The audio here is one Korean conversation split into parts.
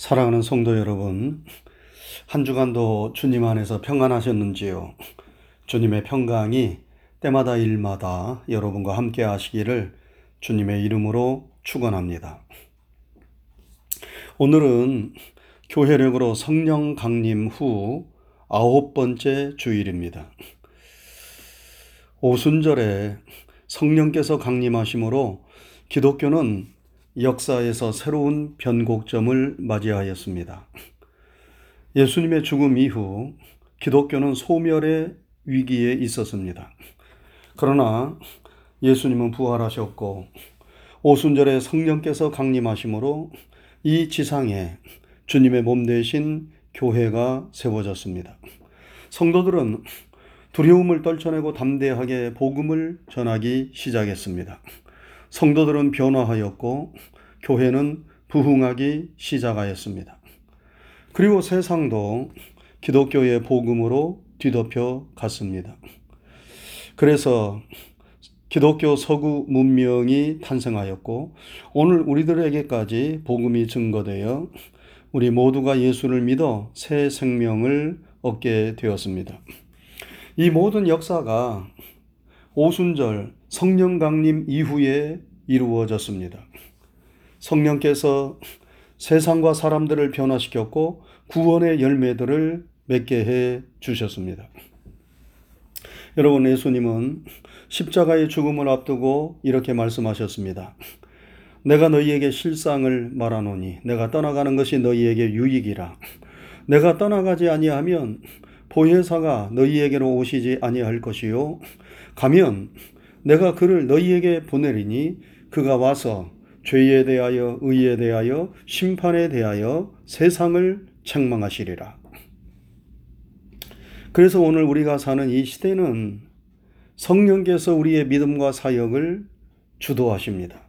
사랑하는 성도 여러분, 한 주간도 주님 안에서 평안하셨는지요? 주님의 평강이 때마다 일마다 여러분과 함께 하시기를 주님의 이름으로 축원합니다. 오늘은 교회력으로 성령 강림 후 아홉 번째 주일입니다. 오순절에 성령께서 강림하심으로 기독교는 역사에서 새로운 변곡점을 맞이하였습니다. 예수님의 죽음 이후 기독교는 소멸의 위기에 있었습니다. 그러나 예수님은 부활하셨고 오순절에 성령께서 강림하심으로 이 지상에 주님의 몸 대신 교회가 세워졌습니다. 성도들은 두려움을 떨쳐내고 담대하게 복음을 전하기 시작했습니다. 성도들은 변화하였고 교회는 부흥하기 시작하였습니다. 그리고 세상도 기독교의 복음으로 뒤덮여 갔습니다. 그래서 기독교 서구 문명이 탄생하였고 오늘 우리들에게까지 복음이 증거되어 우리 모두가 예수를 믿어 새 생명을 얻게 되었습니다. 이 모든 역사가 오순절 성령 강림 이후에 이루어졌습니다. 성령께서 세상과 사람들을 변화시켰고 구원의 열매들을 맺게 해 주셨습니다. 여러분, 예수님은 십자가의 죽음을 앞두고 이렇게 말씀하셨습니다. 내가 너희에게 실상을 말하노니 내가 떠나가는 것이 너희에게 유익이라. 내가 떠나가지 아니하면 보혜사가 너희에게로 오시지 아니할 것이요 가면 내가 그를 너희에게 보내리니 그가 와서 죄에 대하여 의에 대하여 심판에 대하여 세상을 책망하시리라. 그래서 오늘 우리가 사는 이 시대는 성령께서 우리의 믿음과 사역을 주도하십니다.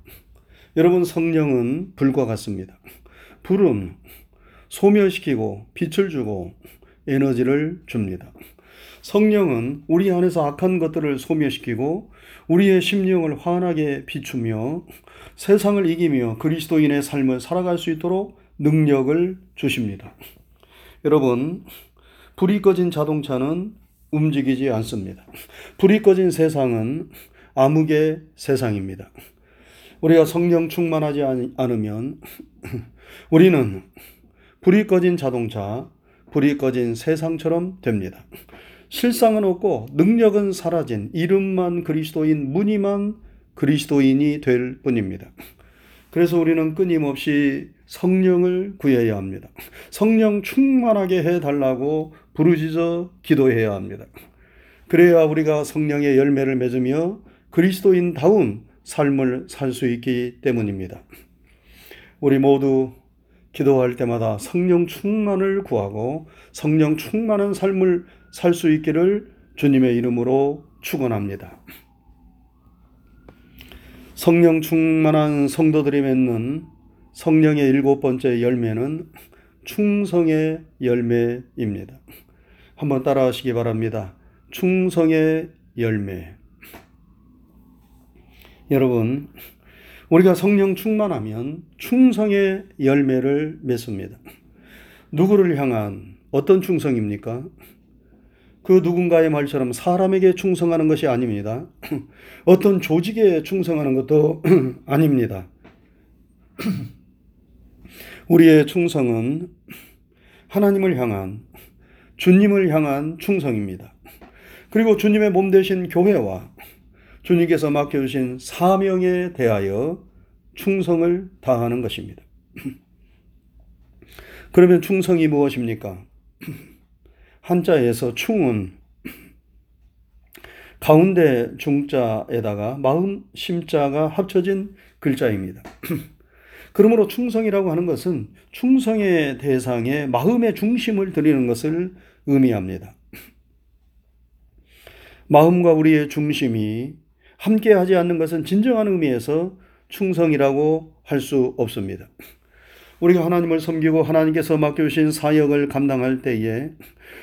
여러분 성령은 불과 같습니다. 불은 소멸시키고 빛을 주고 에너지를 줍니다. 성령은 우리 안에서 악한 것들을 소멸시키고 우리의 심령을 환하게 비추며 세상을 이기며 그리스도인의 삶을 살아갈 수 있도록 능력을 주십니다. 여러분, 불이 꺼진 자동차는 움직이지 않습니다. 불이 꺼진 세상은 암흑의 세상입니다. 우리가 성령 충만하지 않으면 우리는 불이 꺼진 자동차, 불이 꺼진 세상처럼 됩니다. 실상은 없고 능력은 사라진 이름만 그리스도인 무늬만 그리스도인이 될 뿐입니다. 그래서 우리는 끊임없이 성령을 구해야 합니다. 성령 충만하게 해달라고 부르짖어 기도해야 합니다. 그래야 우리가 성령의 열매를 맺으며 그리스도인다운 삶을 살 수 있기 때문입니다. 우리 모두 기도할 때마다 성령 충만을 구하고 성령 충만한 삶을 살 수 있기를 주님의 이름으로 축원합니다. 성령 충만한 성도들이 맺는 성령의 일곱 번째 열매는 충성의 열매입니다. 한번 따라하시기 바랍니다. 충성의 열매. 여러분, 우리가 성령 충만하면 충성의 열매를 맺습니다. 누구를 향한 어떤 충성입니까? 그 누군가의 말처럼 사람에게 충성하는 것이 아닙니다. 어떤 조직에 충성하는 것도 아닙니다. 우리의 충성은 하나님을 향한 주님을 향한 충성입니다. 그리고 주님의 몸 되신 교회와 주님께서 맡겨주신 사명에 대하여 충성을 다하는 것입니다. 그러면 충성이 무엇입니까? 한자에서 충은 가운데 중자에다가 마음 심자가 합쳐진 글자입니다. 그러므로 충성이라고 하는 것은 충성의 대상에 마음의 중심을 드리는 것을 의미합니다. 마음과 우리의 중심이 함께하지 않는 것은 진정한 의미에서 충성이라고 할 수 없습니다. 우리가 하나님을 섬기고 하나님께서 맡겨주신 사역을 감당할 때에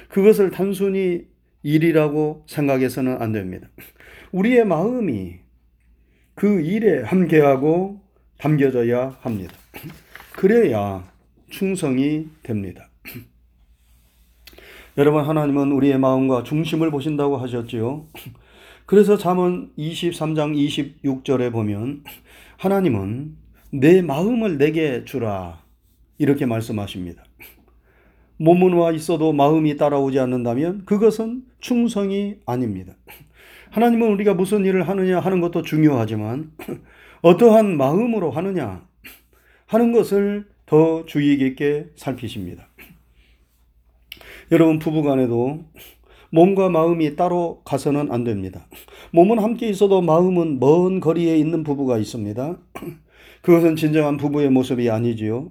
그것을 단순히 일이라고 생각해서는 안 됩니다. 우리의 마음이 그 일에 함께하고 담겨져야 합니다. 그래야 충성이 됩니다. 여러분 하나님은 우리의 마음과 중심을 보신다고 하셨지요. 그래서 잠언 23장 26절에 보면 하나님은 내 마음을 내게 주라 이렇게 말씀하십니다. 와 있어도 마음이 따라오지 않는다면 그것은 충성이 아닙니다. 하나님은 우리가 무슨 일을 하느냐 하는 것도 중요하지만 어떠한 마음으로 하느냐 하는 것을 더 주의 깊게 살피십니다. 여러분 부부간에도 몸과 마음이 따로 가서는 안 됩니다. 몸은 함께 있어도 마음은 먼 거리에 있는 부부가 있습니다. 그것은 진정한 부부의 모습이 아니지요.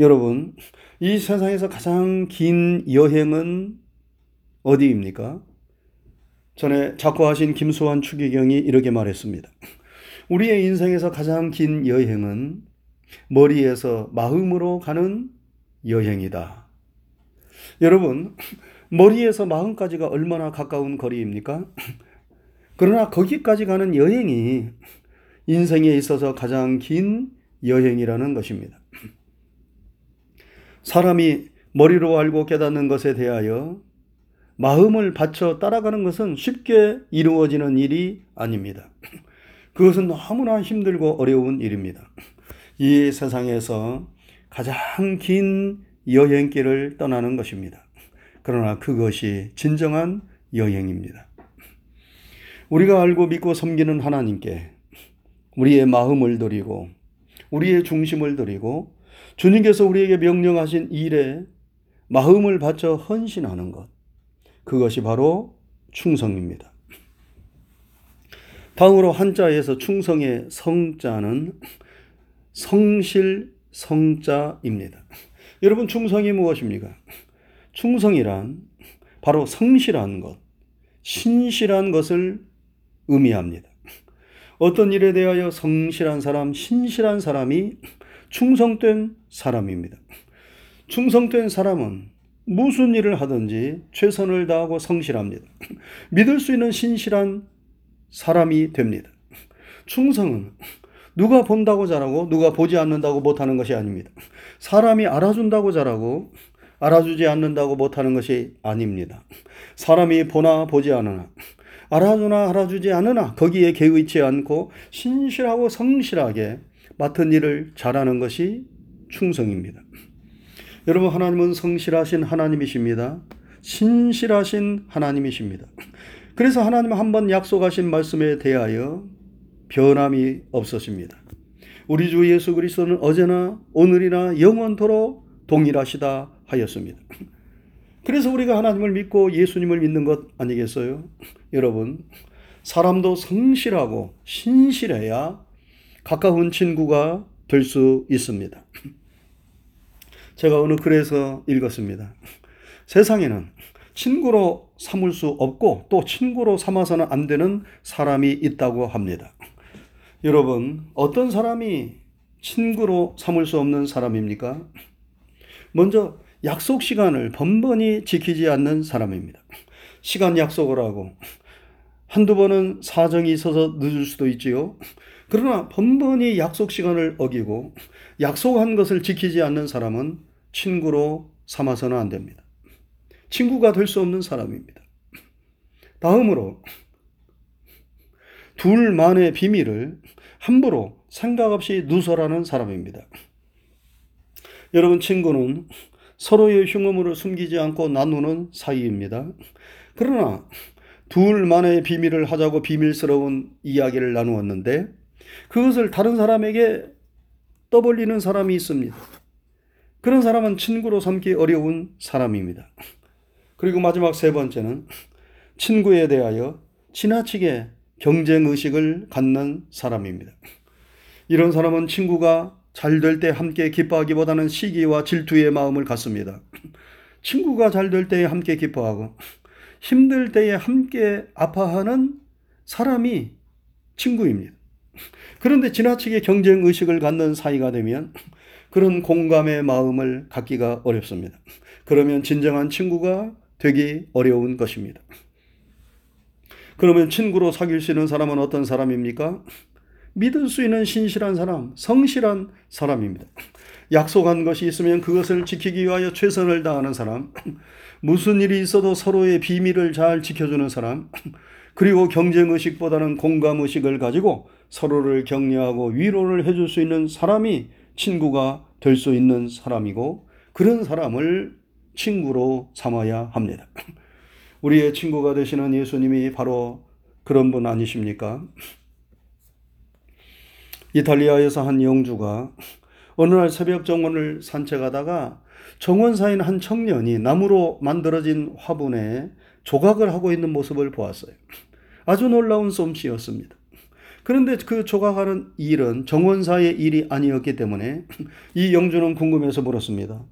여러분, 이 세상에서 가장 긴 여행은 어디입니까? 전에 작고하신 김수환 추기경이 이렇게 말했습니다. 우리의 인생에서 가장 긴 여행은 머리에서 마음으로 가는 여행이다. 여러분, 머리에서 마음까지가 얼마나 가까운 거리입니까? 그러나 거기까지 가는 여행이 인생에 있어서 가장 긴 여행이라는 것입니다. 사람이 머리로 알고 깨닫는 것에 대하여 마음을 바쳐 따라가는 것은 쉽게 이루어지는 일이 아닙니다. 그것은 너무나 힘들고 어려운 일입니다. 이 세상에서 가장 긴 여행길을 떠나는 것입니다. 그러나 그것이 진정한 여행입니다. 우리가 알고 믿고 섬기는 하나님께 우리의 마음을 드리고 우리의 중심을 드리고 주님께서 우리에게 명령하신 일에 마음을 바쳐 헌신하는 것. 그것이 바로 충성입니다. 다음으로 한자에서 충성의 성자는 성실 성자입니다. 여러분 충성이 무엇입니까? 충성이란 바로 성실한 것, 신실한 것을 의미합니다. 어떤 일에 대하여 성실한 사람, 신실한 사람이 충성된 사람입니다. 충성된 사람은 무슨 일을 하든지 최선을 다하고 성실합니다. 믿을 수 있는 신실한 사람이 됩니다. 충성은 누가 본다고 잘하고 누가 보지 않는다고 못하는 것이 아닙니다. 사람이 알아준다고 잘하고 알아주지 않는다고 못하는 것이 아닙니다. 사람이 보나 보지 않으나 알아주나 알아주지 않으나 거기에 개의치 않고 신실하고 성실하게 맡은 일을 잘하는 것이 충성입니다. 여러분 하나님은 성실하신 하나님이십니다. 신실하신 하나님이십니다. 그래서 하나님은 한번 약속하신 말씀에 대하여 변함이 없으십니다. 우리 주 예수 그리스도는 어제나 오늘이나 영원토록 동일하시다 하였습니다. 그래서 우리가 하나님을 믿고 예수님을 믿는 것 아니겠어요? 여러분, 사람도 성실하고 신실해야 가까운 친구가 될 수 있습니다. 제가 어느 글에서 읽었습니다. 세상에는 친구로 삼을 수 없고 또 친구로 삼아서는 안 되는 사람이 있다고 합니다. 여러분, 어떤 사람이 친구로 삼을 수 없는 사람입니까? 먼저 약속 시간을 번번이 지키지 않는 사람입니다. 시간 약속을 하고 한두 번은 사정이 있어서 늦을 수도 있지요. 그러나 번번이 약속 시간을 어기고 약속한 것을 지키지 않는 사람은 친구로 삼아서는 안 됩니다. 친구가 될 수 없는 사람입니다. 다음으로 둘만의 비밀을 함부로 생각 없이 누설하는 사람입니다. 여러분 친구는 서로의 흉음을 숨기지 않고 나누는 사이입니다. 그러나 둘만의 비밀을 하자고 비밀스러운 이야기를 나누었는데 그것을 다른 사람에게 떠벌리는 사람이 있습니다. 그런 사람은 친구로 삼기 어려운 사람입니다. 그리고 마지막 세 번째는 친구에 대하여 지나치게 경쟁 의식을 갖는 사람입니다. 이런 사람은 친구가 잘 될 때 함께 기뻐하기보다는 시기와 질투의 마음을 갖습니다. 친구가 잘 될 때에 함께 기뻐하고 힘들 때에 함께 아파하는 사람이 친구입니다. 그런데 지나치게 경쟁 의식을 갖는 사이가 되면 그런 공감의 마음을 갖기가 어렵습니다. 그러면 진정한 친구가 되기 어려운 것입니다. 그러면 친구로 사귈 수 있는 사람은 어떤 사람입니까? 믿을 수 있는 신실한 사람, 성실한 사람입니다. 약속한 것이 있으면 그것을 지키기 위하여 최선을 다하는 사람, 무슨 일이 있어도 서로의 비밀을 잘 지켜주는 사람, 그리고 경쟁의식보다는 공감의식을 가지고 서로를 격려하고 위로를 해줄 수 있는 사람이 친구가 될 수 있는 사람이고 그런 사람을 친구로 삼아야 합니다. 우리의 친구가 되시는 예수님이 바로 그런 분 아니십니까? 이탈리아에서 한 영주가 어느 날 새벽 정원을 산책하다가 정원사인 한 청년이 나무로 만들어진 화분에 조각을 하고 있는 모습을 보았어요. 아주 놀라운 솜씨였습니다. 그런데 그 조각하는 일은 정원사의 일이 아니었기 때문에 이 영주는 궁금해서 물었습니다.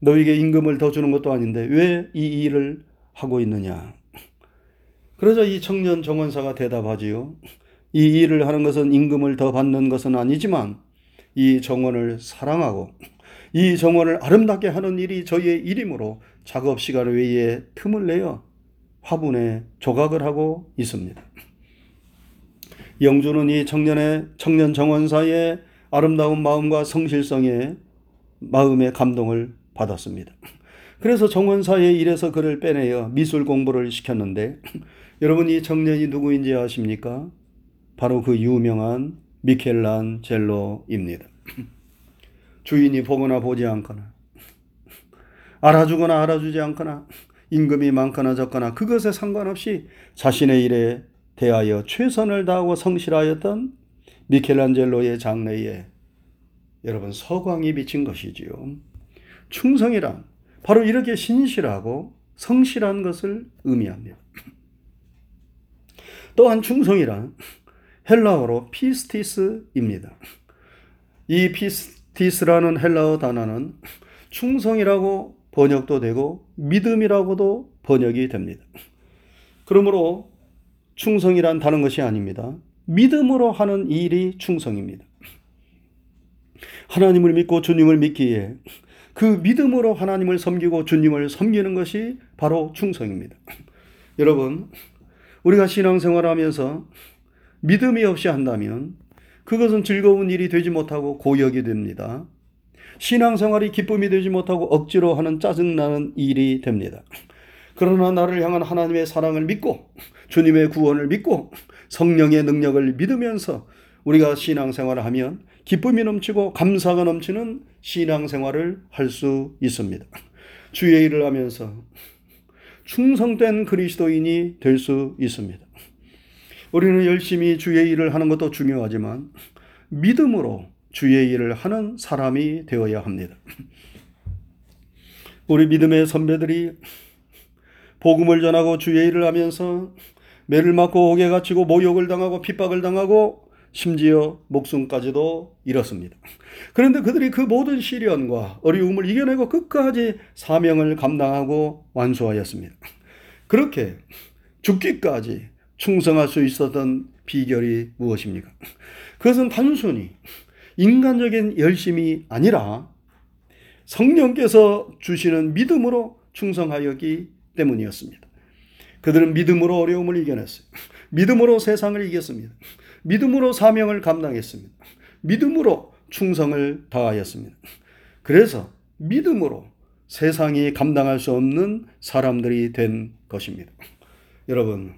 너에게 임금을 더 주는 것도 아닌데 왜 이 일을 하고 있느냐? 그러자 이 청년 정원사가 대답하지요. 이 일을 하는 것은 임금을 더 받는 것은 아니지만 이 정원을 사랑하고 이 정원을 아름답게 하는 일이 저희의 일이므로 작업 시간 외에 틈을 내어 화분에 조각을 하고 있습니다. 영주는 이 청년의 청년 정원사의 아름다운 마음과 성실성에 마음의 감동을 받았습니다. 그래서 정원사의 일에서 그를 빼내어 미술 공부를 시켰는데 여러분 이 청년이 누구인지 아십니까? 바로 그 유명한 미켈란젤로입니다. 주인이 보거나 보지 않거나 알아주거나 알아주지 않거나 임금이 많거나 적거나 그것에 상관없이 자신의 일에 대하여 최선을 다하고 성실하였던 미켈란젤로의 장래에 여러분 서광이 비친 것이지요. 충성이란 바로 이렇게 신실하고 성실한 것을 의미합니다. 또한 충성이란 헬라어로 πίστις입니다. 이 πίστις라는 헬라어 단어는 충성이라고 번역도 되고 믿음이라고도 번역이 됩니다. 그러므로 충성이란 다른 것이 아닙니다. 믿음으로 하는 일이 충성입니다. 하나님을 믿고 주님을 믿기에 그 믿음으로 하나님을 섬기고 주님을 섬기는 것이 바로 충성입니다. 여러분, 우리가 신앙생활 하면서 믿음이 없이 한다면 그것은 즐거운 일이 되지 못하고 고역이 됩니다. 신앙생활이 기쁨이 되지 못하고 억지로 하는 짜증나는 일이 됩니다. 그러나 나를 향한 하나님의 사랑을 믿고 주님의 구원을 믿고 성령의 능력을 믿으면서 우리가 신앙생활을 하면 기쁨이 넘치고 감사가 넘치는 신앙생활을 할 수 있습니다. 주의 일을 하면서 충성된 그리스도인이 될 수 있습니다. 우리는 열심히 주의 일을 하는 것도 중요하지만 믿음으로 주의 일을 하는 사람이 되어야 합니다. 우리 믿음의 선배들이 복음을 전하고 주의 일을 하면서 매를 맞고 옥에 갇히고 모욕을 당하고 핍박을 당하고 심지어 목숨까지도 잃었습니다. 그런데 그들이 그 모든 시련과 어려움을 이겨내고 끝까지 사명을 감당하고 완수하였습니다. 그렇게 죽기까지 충성할 수 있었던 비결이 무엇입니까? 그것은 단순히 인간적인 열심이 아니라 성령께서 주시는 믿음으로 충성하였기 때문이었습니다. 그들은 믿음으로 어려움을 이겨냈어요. 믿음으로 세상을 이겼습니다. 믿음으로 사명을 감당했습니다. 믿음으로 충성을 다하였습니다. 그래서 믿음으로 세상이 감당할 수 없는 사람들이 된 것입니다. 여러분,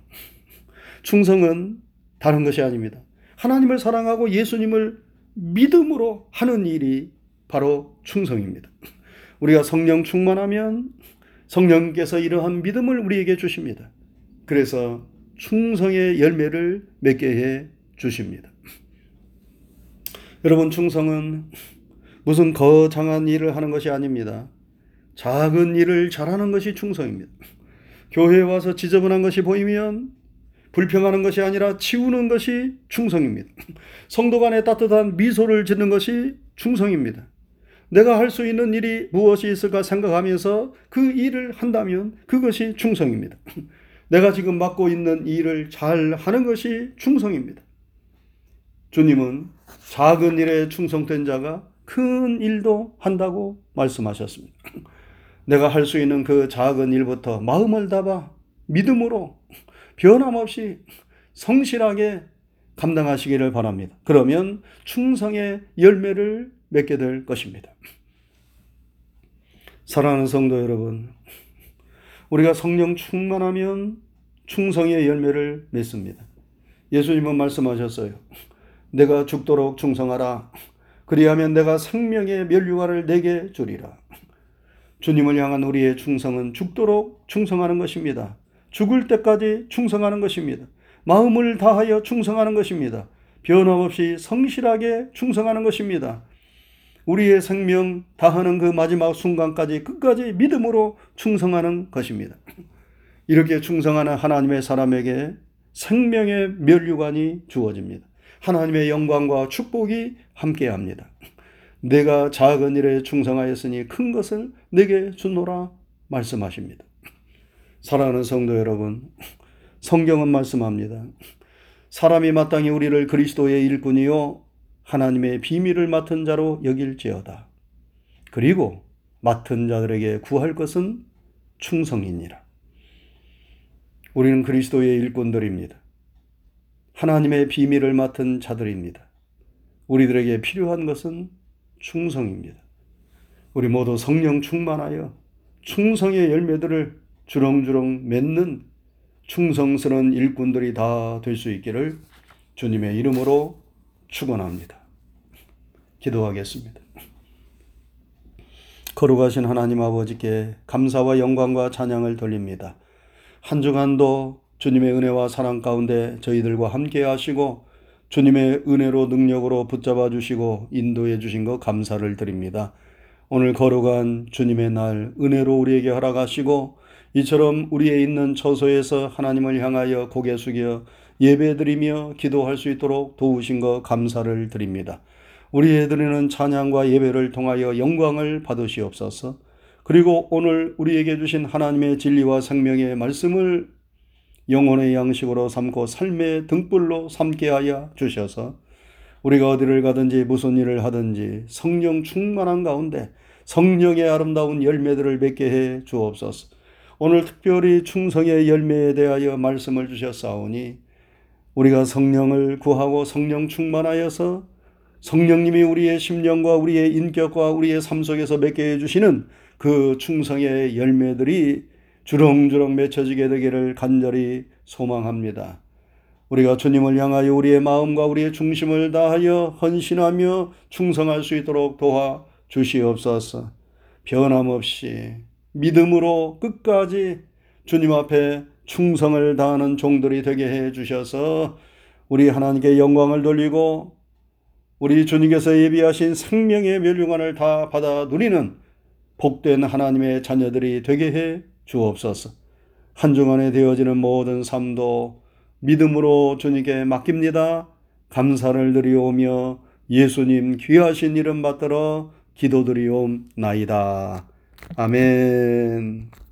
충성은 다른 것이 아닙니다. 하나님을 사랑하고 예수님을 믿음으로 하는 일이 바로 충성입니다. 우리가 성령 충만하면 성령께서 이러한 믿음을 우리에게 주십니다. 그래서 충성의 열매를 맺게 해 주십니다. 여러분, 충성은 무슨 거창한 일을 하는 것이 아닙니다. 작은 일을 잘하는 것이 충성입니다. 교회에 와서 지저분한 것이 보이면 불평하는 것이 아니라 치우는 것이 충성입니다. 성도 간에 따뜻한 미소를 짓는 것이 충성입니다. 내가 할 수 있는 일이 무엇이 있을까 생각하면서 그 일을 한다면 그것이 충성입니다. 내가 지금 맡고 있는 일을 잘 하는 것이 충성입니다. 주님은 작은 일에 충성된 자가 큰 일도 한다고 말씀하셨습니다. 내가 할 수 있는 그 작은 일부터 마음을 담아 믿음으로 변함없이 성실하게 감당하시기를 바랍니다. 그러면 충성의 열매를 맺게 될 것입니다. 사랑하는 성도 여러분, 우리가 성령 충만하면 충성의 열매를 맺습니다. 예수님은 말씀하셨어요. 내가 죽도록 충성하라. 그리하면 내가 생명의 멸류관을 내게 주리라. 주님을 향한 우리의 충성은 죽도록 충성하는 것입니다. 죽을 때까지 충성하는 것입니다. 마음을 다하여 충성하는 것입니다. 변함없이 성실하게 충성하는 것입니다. 우리의 생명 다하는 그 마지막 순간까지 끝까지 믿음으로 충성하는 것입니다. 이렇게 충성하는 하나님의 사람에게 생명의 멸류관이 주어집니다. 하나님의 영광과 축복이 함께합니다. 내가 작은 일에 충성하였으니 큰 것을 내게 주노라 말씀하십니다. 사랑하는 성도 여러분, 성경은 말씀합니다. 사람이 마땅히 우리를 그리스도의 일꾼이요 하나님의 비밀을 맡은 자로 여길지어다. 그리고 맡은 자들에게 구할 것은 충성이니라. 우리는 그리스도의 일꾼들입니다. 하나님의 비밀을 맡은 자들입니다. 우리들에게 필요한 것은 충성입니다. 우리 모두 성령 충만하여 충성의 열매들을 주렁주렁 맺는 충성스러운 일꾼들이 다 될 수 있기를 주님의 이름으로 축원합니다. 기도하겠습니다. 거룩하신 하나님 아버지께 감사와 영광과 찬양을 돌립니다. 한 주간도 주님의 은혜와 사랑 가운데 저희들과 함께 하시고 주님의 은혜로 능력으로 붙잡아 주시고 인도해 주신 것 감사를 드립니다. 오늘 거룩한 주님의 날 은혜로 우리에게 허락하시고 이처럼 우리의 있는 처소에서 하나님을 향하여 고개 숙여 예배드리며 기도할 수 있도록 도우신 것 감사를 드립니다. 우리의 드리는 찬양과 예배를 통하여 영광을 받으시옵소서. 그리고 오늘 우리에게 주신 하나님의 진리와 생명의 말씀을 영혼의 양식으로 삼고 삶의 등불로 삼게 하여 주셔서 우리가 어디를 가든지 무슨 일을 하든지 성령 충만한 가운데 성령의 아름다운 열매들을 맺게 해 주옵소서. 오늘 특별히 충성의 열매에 대하여 말씀을 주셨사오니 우리가 성령을 구하고 성령 충만하여서 성령님이 우리의 심령과 우리의 인격과 우리의 삶 속에서 맺게 해주시는 그 충성의 열매들이 주렁주렁 맺혀지게 되기를 간절히 소망합니다. 우리가 주님을 향하여 우리의 마음과 우리의 중심을 다하여 헌신하며 충성할 수 있도록 도와 주시옵소서. 변함없이 믿음으로 끝까지 주님 앞에 충성을 다하는 종들이 되게 해 주셔서 우리 하나님께 영광을 돌리고 우리 주님께서 예비하신 생명의 멸류관을 다 받아 누리는 복된 하나님의 자녀들이 되게 해 주옵소서. 한 주간에 되어지는 모든 삶도 믿음으로 주님께 맡깁니다. 감사를 드리오며 예수님 귀하신 이름 받들어 기도드리옵나이다. 아멘.